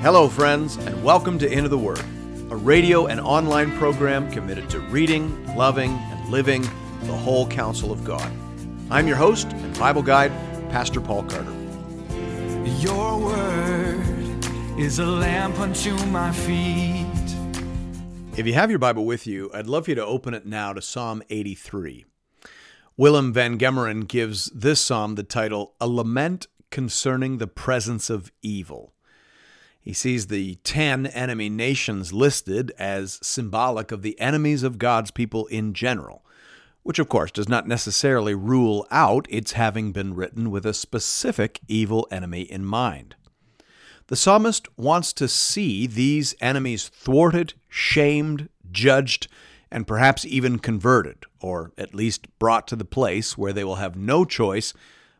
Hello, friends, and welcome to Into the Word, a radio and online program committed to reading, loving, and living the whole counsel of God. I'm your host and Bible guide, Pastor Paul Carter. Your word is a lamp unto my feet. If you have your Bible with you, I'd love for you to open it now to Psalm 83. Willem van Gemeren gives this psalm the title, A Lament Concerning the Presence of Evil. He sees the 10 enemy nations listed as symbolic of the enemies of God's people in general, which of course does not necessarily rule out its having been written with a specific evil enemy in mind. The psalmist wants to see these enemies thwarted, shamed, judged, and perhaps even converted, or at least brought to the place where they will have no choice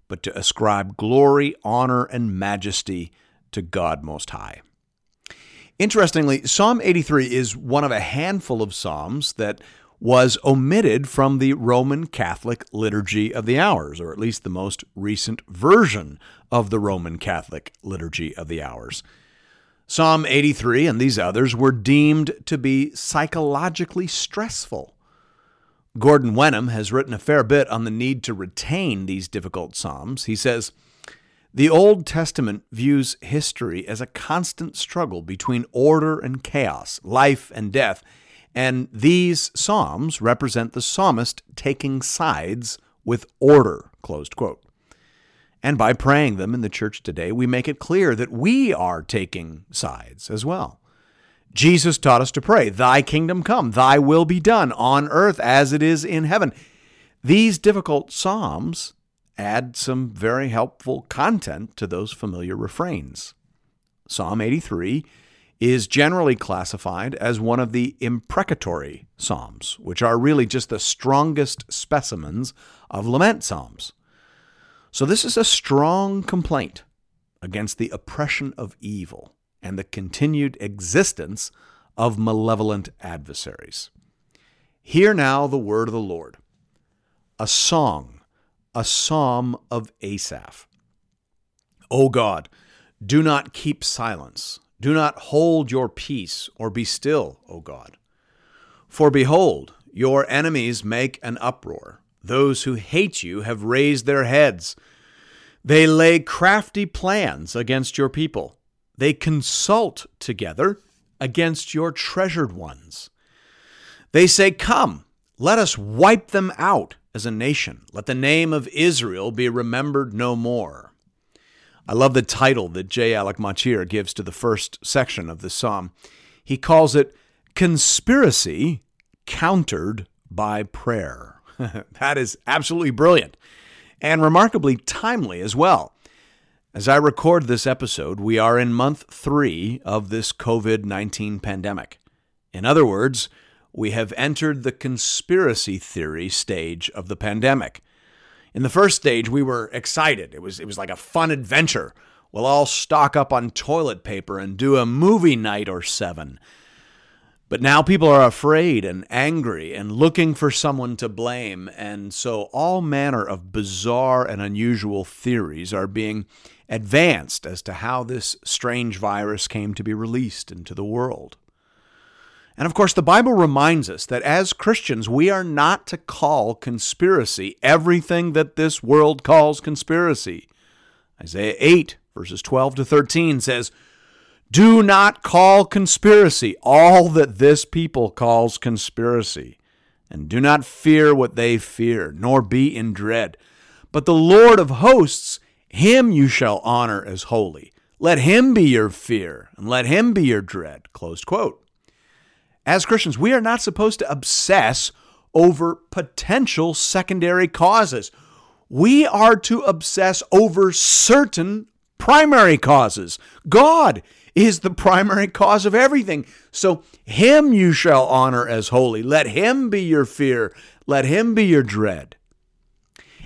but to ascribe glory, honor, and majesty to God Most High. Interestingly, Psalm 83 is one of a handful of psalms that was omitted from the Roman Catholic Liturgy of the Hours, or at least the most recent version of the Roman Catholic Liturgy of the Hours. Psalm 83 and these others were deemed to be psychologically stressful. Gordon Wenham has written a fair bit on the need to retain these difficult psalms. He says, The Old Testament views history as a constant struggle between order and chaos, life and death, and these psalms represent the psalmist taking sides with order. And by praying them in the church today, we make it clear that we are taking sides as well. Jesus taught us to pray, Thy kingdom come, Thy will be done on earth as it is in heaven. These difficult psalms add some very helpful content to those familiar refrains. Psalm 83 is generally classified as one of the imprecatory psalms, which are really just the strongest specimens of lament psalms. So, this is a strong complaint against the oppression of evil and the continued existence of malevolent adversaries. Hear now the word of the Lord a song, a psalm of Asaph. O God, do not keep silence. Do not hold your peace or be still, O God. For behold, your enemies make an uproar. Those who hate you have raised their heads. They lay crafty plans against your people. They consult together against your treasured ones. They say, Come, let us wipe them out as a nation. Let the name of Israel be remembered no more. I love the title that J. Alec Motyer gives to the first section of the psalm. He calls it Conspiracy Countered by Prayer. that is absolutely brilliant and remarkably timely as well. As I record this episode, we are in month three of this COVID 19 pandemic. In other words, we have entered the conspiracy theory stage of the pandemic. In the first stage, we were excited. It was, it was like a fun adventure. We'll all stock up on toilet paper and do a movie night or seven. But now people are afraid and angry and looking for someone to blame. And so all manner of bizarre and unusual theories are being advanced as to how this strange virus came to be released into the world. And of course, the Bible reminds us that as Christians, we are not to call conspiracy everything that this world calls conspiracy. Isaiah 8, verses 12 to 13 says, do not call conspiracy all that this people calls conspiracy, and do not fear what they fear, nor be in dread. But the Lord of hosts, him you shall honor as holy. Let him be your fear, and let him be your dread. Closed quote. As Christians, we are not supposed to obsess over potential secondary causes. We are to obsess over certain primary causes. God is the primary cause of everything. So him you shall honor as holy. Let him be your fear. Let him be your dread.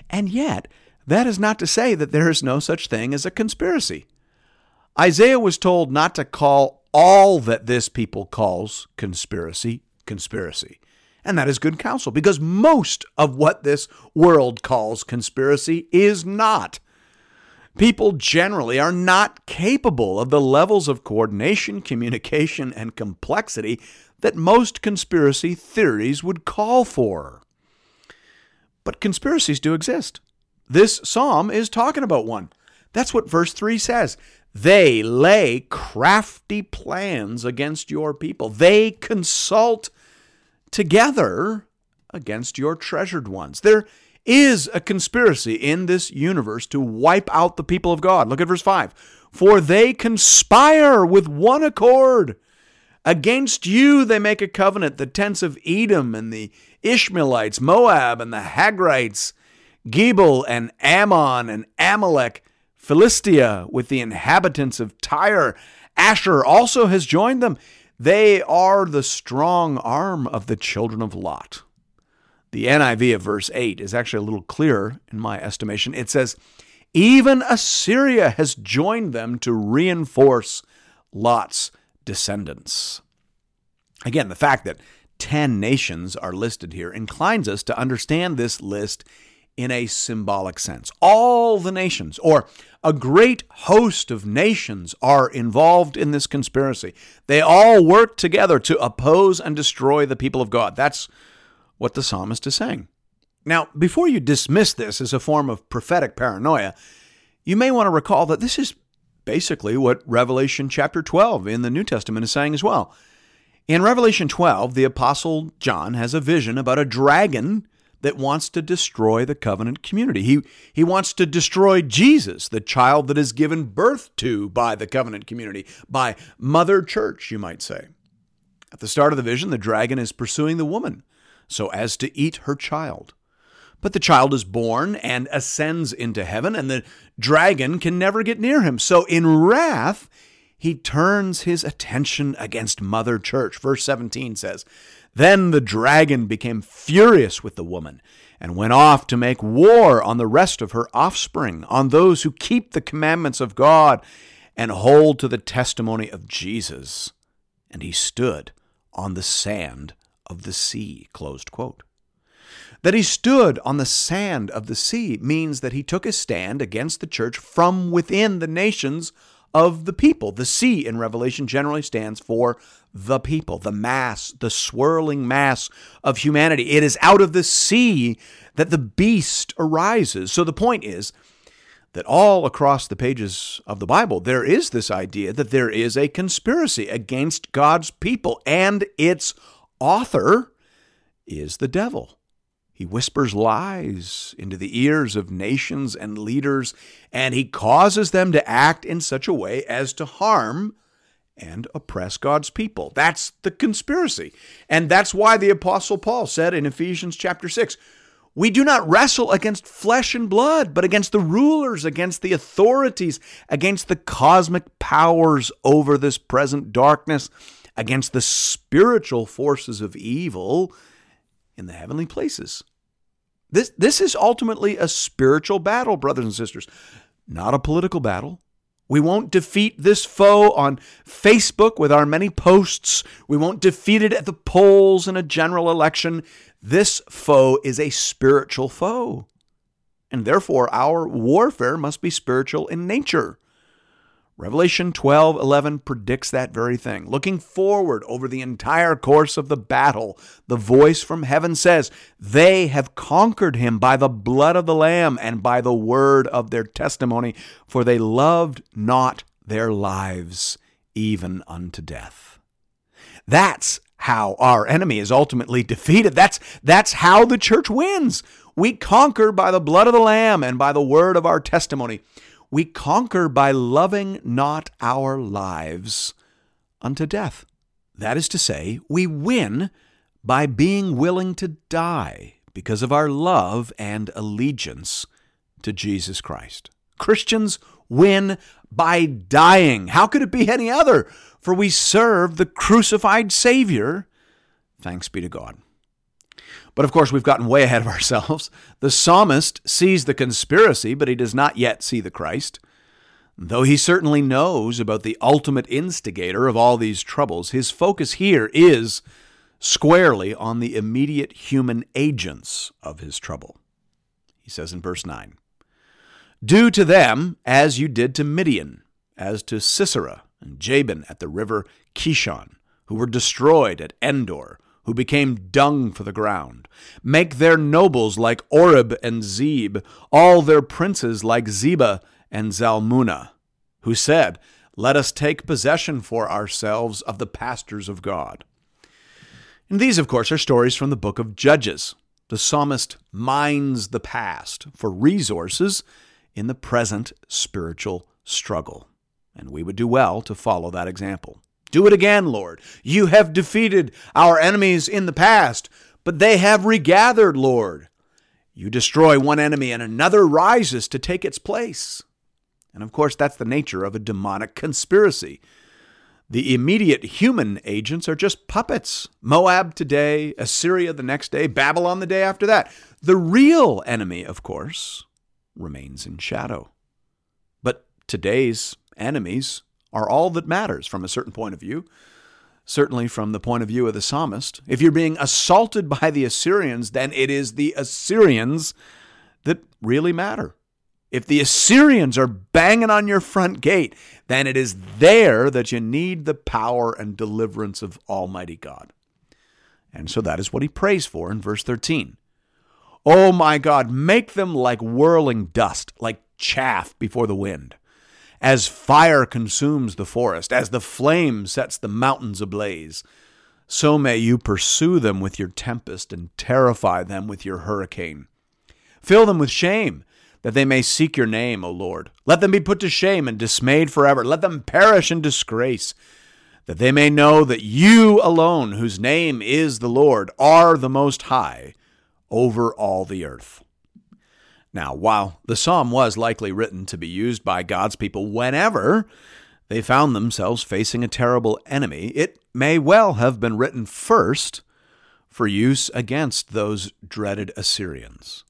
And yet, that is not to say that there is no such thing as a conspiracy. Isaiah was told not to call all that this people calls conspiracy, conspiracy. And that is good counsel because most of what this world calls conspiracy is not. People generally are not capable of the levels of coordination, communication, and complexity that most conspiracy theories would call for. But conspiracies do exist. This psalm is talking about one. That's what verse 3 says. They lay crafty plans against your people. They consult together against your treasured ones. There is a conspiracy in this universe to wipe out the people of God. Look at verse 5. For they conspire with one accord. Against you they make a covenant, the tents of Edom and the Ishmaelites, Moab and the Hagrites, Gebal and Ammon and Amalek, Philistia with the inhabitants of Tyre. Asher also has joined them. They are the strong arm of the children of Lot. The NIV of verse 8 is actually a little clearer in my estimation. It says, Even Assyria has joined them to reinforce Lot's descendants. Again, the fact that 10 nations are listed here inclines us to understand this list in a symbolic sense. All the nations, or a great host of nations, are involved in this conspiracy. They all work together to oppose and destroy the people of God. That's what the psalmist is saying. Now, before you dismiss this as a form of prophetic paranoia, you may want to recall that this is basically what Revelation chapter 12 in the New Testament is saying as well. In Revelation 12, the Apostle John has a vision about a dragon that wants to destroy the covenant community. He, he wants to destroy Jesus, the child that is given birth to by the covenant community, by Mother Church, you might say. At the start of the vision, the dragon is pursuing the woman so as to eat her child. But the child is born and ascends into heaven, and the dragon can never get near him. So, in wrath, he turns his attention against Mother Church. Verse 17 says, Then the dragon became furious with the woman and went off to make war on the rest of her offspring, on those who keep the commandments of God and hold to the testimony of Jesus. And he stood on the sand of the sea. That he stood on the sand of the sea means that he took a stand against the church from within the nations of the people. The sea in Revelation generally stands for the people, the mass, the swirling mass of humanity. It is out of the sea that the beast arises. So the point is that all across the pages of the Bible, there is this idea that there is a conspiracy against God's people, and its author is the devil. He whispers lies into the ears of nations and leaders, and he causes them to act in such a way as to harm and oppress God's people. That's the conspiracy. And that's why the Apostle Paul said in Ephesians chapter 6 we do not wrestle against flesh and blood, but against the rulers, against the authorities, against the cosmic powers over this present darkness, against the spiritual forces of evil in the heavenly places. This, this is ultimately a spiritual battle, brothers and sisters, not a political battle. We won't defeat this foe on Facebook with our many posts. We won't defeat it at the polls in a general election. This foe is a spiritual foe. And therefore, our warfare must be spiritual in nature. Revelation 12:11 predicts that very thing. Looking forward over the entire course of the battle, the voice from heaven says, "They have conquered him by the blood of the lamb and by the word of their testimony, for they loved not their lives even unto death." That's how our enemy is ultimately defeated. That's that's how the church wins. We conquer by the blood of the lamb and by the word of our testimony. We conquer by loving not our lives unto death. That is to say, we win by being willing to die because of our love and allegiance to Jesus Christ. Christians win by dying. How could it be any other? For we serve the crucified Savior. Thanks be to God. But of course, we've gotten way ahead of ourselves. The psalmist sees the conspiracy, but he does not yet see the Christ. Though he certainly knows about the ultimate instigator of all these troubles, his focus here is squarely on the immediate human agents of his trouble. He says in verse 9 Do to them as you did to Midian, as to Sisera and Jabin at the river Kishon, who were destroyed at Endor, who became dung for the ground. Make their nobles like Oreb and Zeb, all their princes like Zebah and Zalmunna, who said, Let us take possession for ourselves of the pastures of God. And these, of course, are stories from the book of Judges. The psalmist mines the past for resources in the present spiritual struggle. And we would do well to follow that example. Do it again, Lord. You have defeated our enemies in the past, but they have regathered, Lord. You destroy one enemy and another rises to take its place. And of course, that's the nature of a demonic conspiracy. The immediate human agents are just puppets. Moab today, Assyria the next day, Babylon the day after that. The real enemy, of course, remains in shadow. But today's enemies are all that matters from a certain point of view. Certainly, from the point of view of the psalmist. If you're being assaulted by the Assyrians, then it is the Assyrians that really matter. If the Assyrians are banging on your front gate, then it is there that you need the power and deliverance of Almighty God. And so that is what he prays for in verse 13. Oh my God, make them like whirling dust, like chaff before the wind. As fire consumes the forest, as the flame sets the mountains ablaze, so may you pursue them with your tempest and terrify them with your hurricane. Fill them with shame, that they may seek your name, O Lord. Let them be put to shame and dismayed forever. Let them perish in disgrace, that they may know that you alone, whose name is the Lord, are the Most High over all the earth. Now, while the psalm was likely written to be used by God's people whenever they found themselves facing a terrible enemy, it may well have been written first for use against those dreaded Assyrians.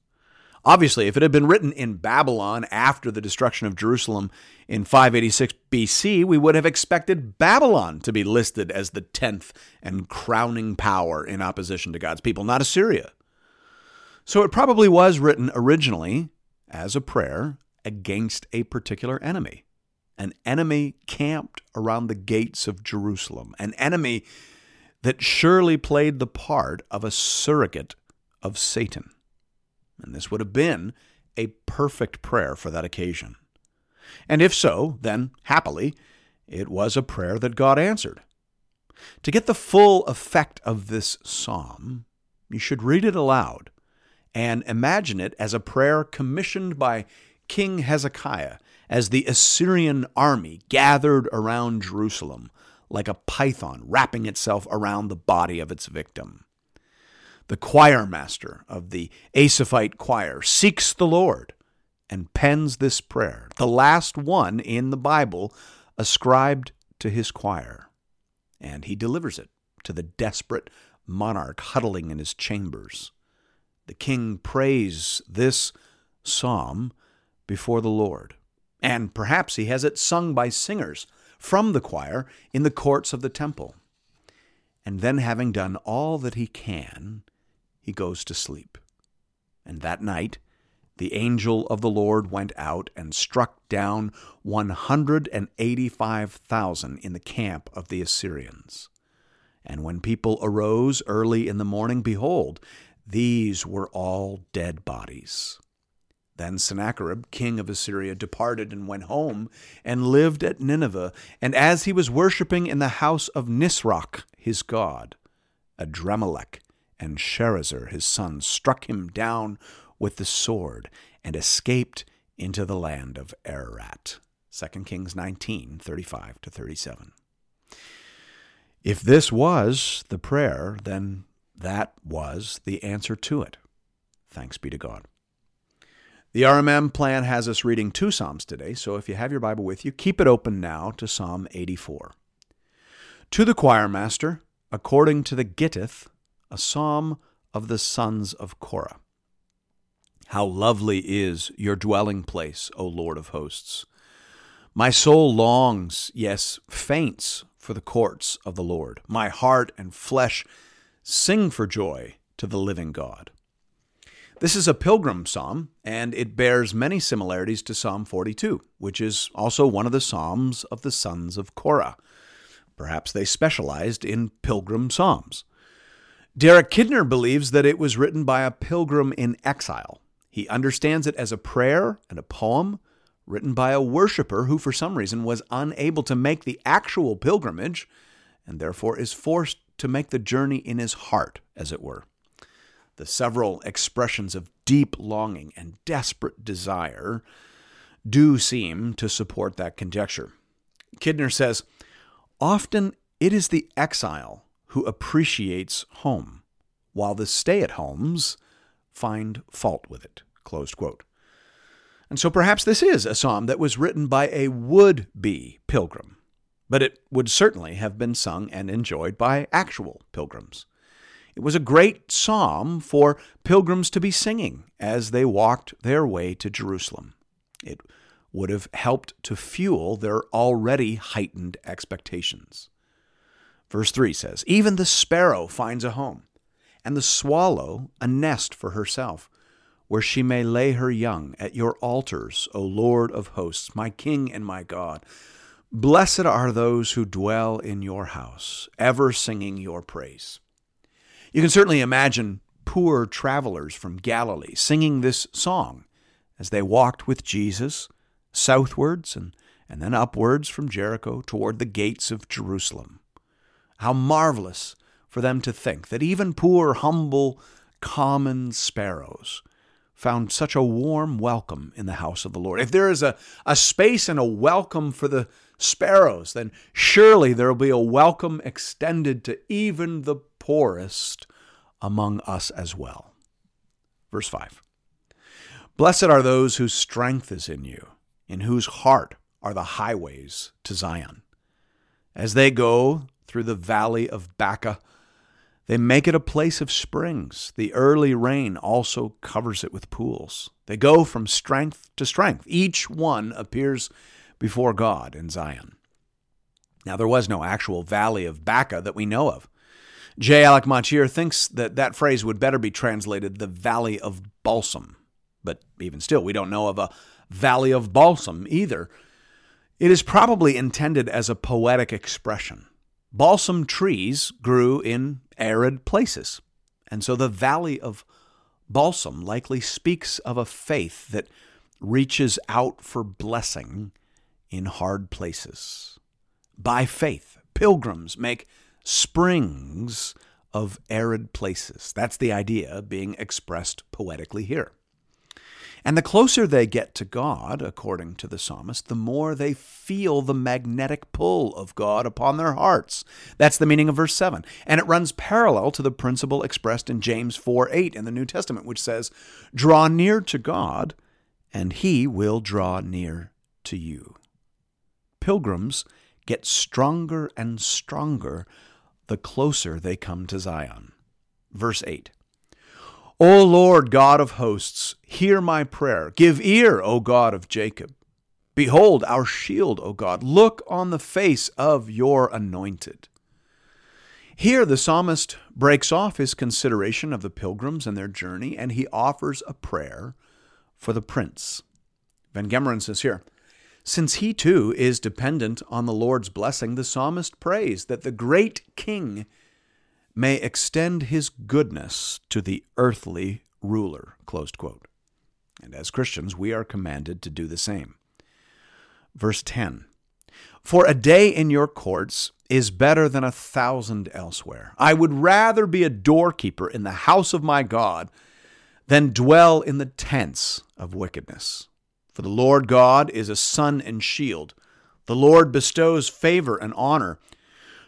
Obviously, if it had been written in Babylon after the destruction of Jerusalem in 586 BC, we would have expected Babylon to be listed as the tenth and crowning power in opposition to God's people, not Assyria. So it probably was written originally as a prayer against a particular enemy. An enemy camped around the gates of Jerusalem, an enemy that surely played the part of a surrogate of Satan. And this would have been a perfect prayer for that occasion. And if so, then happily, it was a prayer that God answered. To get the full effect of this psalm, you should read it aloud and imagine it as a prayer commissioned by King Hezekiah as the Assyrian army gathered around Jerusalem like a python wrapping itself around the body of its victim. The choir master of the Asaphite choir seeks the Lord and pens this prayer, the last one in the Bible ascribed to his choir. And he delivers it to the desperate monarch huddling in his chambers the king prays this psalm before the Lord. And perhaps he has it sung by singers from the choir in the courts of the temple. And then, having done all that he can, he goes to sleep. And that night, the angel of the Lord went out and struck down 185,000 in the camp of the Assyrians. And when people arose early in the morning, behold, these were all dead bodies. Then Sennacherib, king of Assyria, departed and went home and lived at Nineveh. And as he was worshipping in the house of Nisroch, his god, Adrammelech and Sharezer, his son, struck him down with the sword and escaped into the land of Ararat. 2 Kings 19, 35 to 37. If this was the prayer, then that was the answer to it. Thanks be to God. The RMM plan has us reading two Psalms today, so if you have your Bible with you, keep it open now to Psalm 84. To the choir master, according to the Gittith, a psalm of the sons of Korah. How lovely is your dwelling place, O Lord of hosts! My soul longs, yes, faints for the courts of the Lord. My heart and flesh Sing for joy to the living God. This is a pilgrim psalm, and it bears many similarities to Psalm 42, which is also one of the psalms of the sons of Korah. Perhaps they specialized in pilgrim psalms. Derek Kidner believes that it was written by a pilgrim in exile. He understands it as a prayer and a poem written by a worshiper who, for some reason, was unable to make the actual pilgrimage and therefore is forced to make the journey in his heart, as it were the several expressions of deep longing and desperate desire do seem to support that conjecture. Kidner says, Often it is the exile who appreciates home, while the stay at homes find fault with it. And so perhaps this is a psalm that was written by a would be pilgrim, but it would certainly have been sung and enjoyed by actual pilgrims. It was a great psalm for pilgrims to be singing as they walked their way to Jerusalem. It would have helped to fuel their already heightened expectations. Verse 3 says, Even the sparrow finds a home, and the swallow a nest for herself, where she may lay her young at your altars, O Lord of hosts, my King and my God. Blessed are those who dwell in your house, ever singing your praise. You can certainly imagine poor travelers from Galilee singing this song as they walked with Jesus southwards and, and then upwards from Jericho toward the gates of Jerusalem. How marvelous for them to think that even poor, humble, common sparrows found such a warm welcome in the house of the Lord. If there is a, a space and a welcome for the sparrows, then surely there will be a welcome extended to even the poorest among us as well. Verse 5 Blessed are those whose strength is in you, in whose heart are the highways to Zion. As they go through the valley of Baca, they make it a place of springs. The early rain also covers it with pools. They go from strength to strength. Each one appears before God in Zion. Now, there was no actual valley of Baca that we know of. J. Alec Motyer thinks that that phrase would better be translated the Valley of Balsam. But even still, we don't know of a Valley of Balsam either. It is probably intended as a poetic expression. Balsam trees grew in arid places, and so the Valley of Balsam likely speaks of a faith that reaches out for blessing in hard places. By faith, pilgrims make springs of arid places. That's the idea being expressed poetically here. And the closer they get to God, according to the psalmist, the more they feel the magnetic pull of God upon their hearts. That's the meaning of verse 7. And it runs parallel to the principle expressed in James 4 8 in the New Testament, which says, Draw near to God, and he will draw near to you. Pilgrims get stronger and stronger the closer they come to Zion. Verse 8 O Lord God of hosts, hear my prayer. Give ear, O God of Jacob. Behold our shield, O God. Look on the face of your anointed. Here, the psalmist breaks off his consideration of the pilgrims and their journey, and he offers a prayer for the prince. Van Gemeren says here, since he too is dependent on the Lord's blessing, the psalmist prays that the great king may extend his goodness to the earthly ruler. And as Christians, we are commanded to do the same. Verse 10 For a day in your courts is better than a thousand elsewhere. I would rather be a doorkeeper in the house of my God than dwell in the tents of wickedness. For the Lord God is a sun and shield. The Lord bestows favor and honor.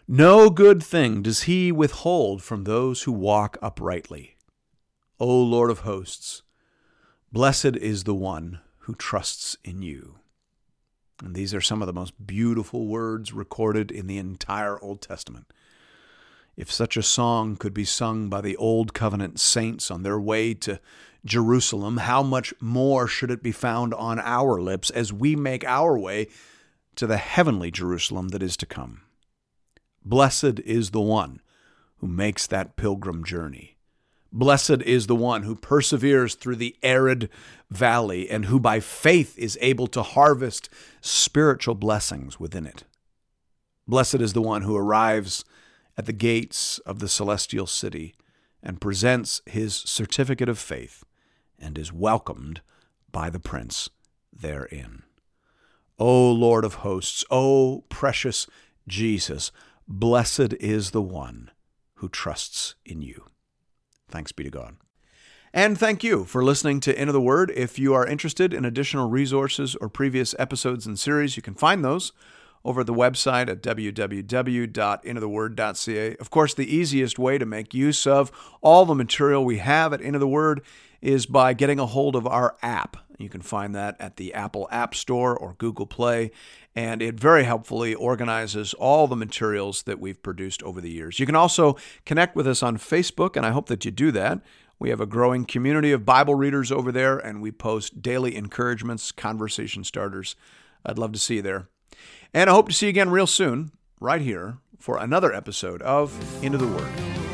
No good thing does he withhold from those who walk uprightly. O Lord of hosts, blessed is the one who trusts in you. And these are some of the most beautiful words recorded in the entire Old Testament. If such a song could be sung by the Old Covenant saints on their way to Jerusalem, how much more should it be found on our lips as we make our way to the heavenly Jerusalem that is to come? Blessed is the one who makes that pilgrim journey. Blessed is the one who perseveres through the arid valley and who by faith is able to harvest spiritual blessings within it. Blessed is the one who arrives at the gates of the celestial city and presents his certificate of faith and is welcomed by the prince therein. O Lord of hosts, O precious Jesus, blessed is the one who trusts in you. Thanks be to God. And thank you for listening to Into the Word. If you are interested in additional resources or previous episodes and series, you can find those over the website at www.intotheword.ca. Of course, the easiest way to make use of all the material we have at Into the Word is by getting a hold of our app. You can find that at the Apple App Store or Google Play, and it very helpfully organizes all the materials that we've produced over the years. You can also connect with us on Facebook, and I hope that you do that. We have a growing community of Bible readers over there, and we post daily encouragements, conversation starters. I'd love to see you there. And I hope to see you again real soon, right here, for another episode of Into the Word.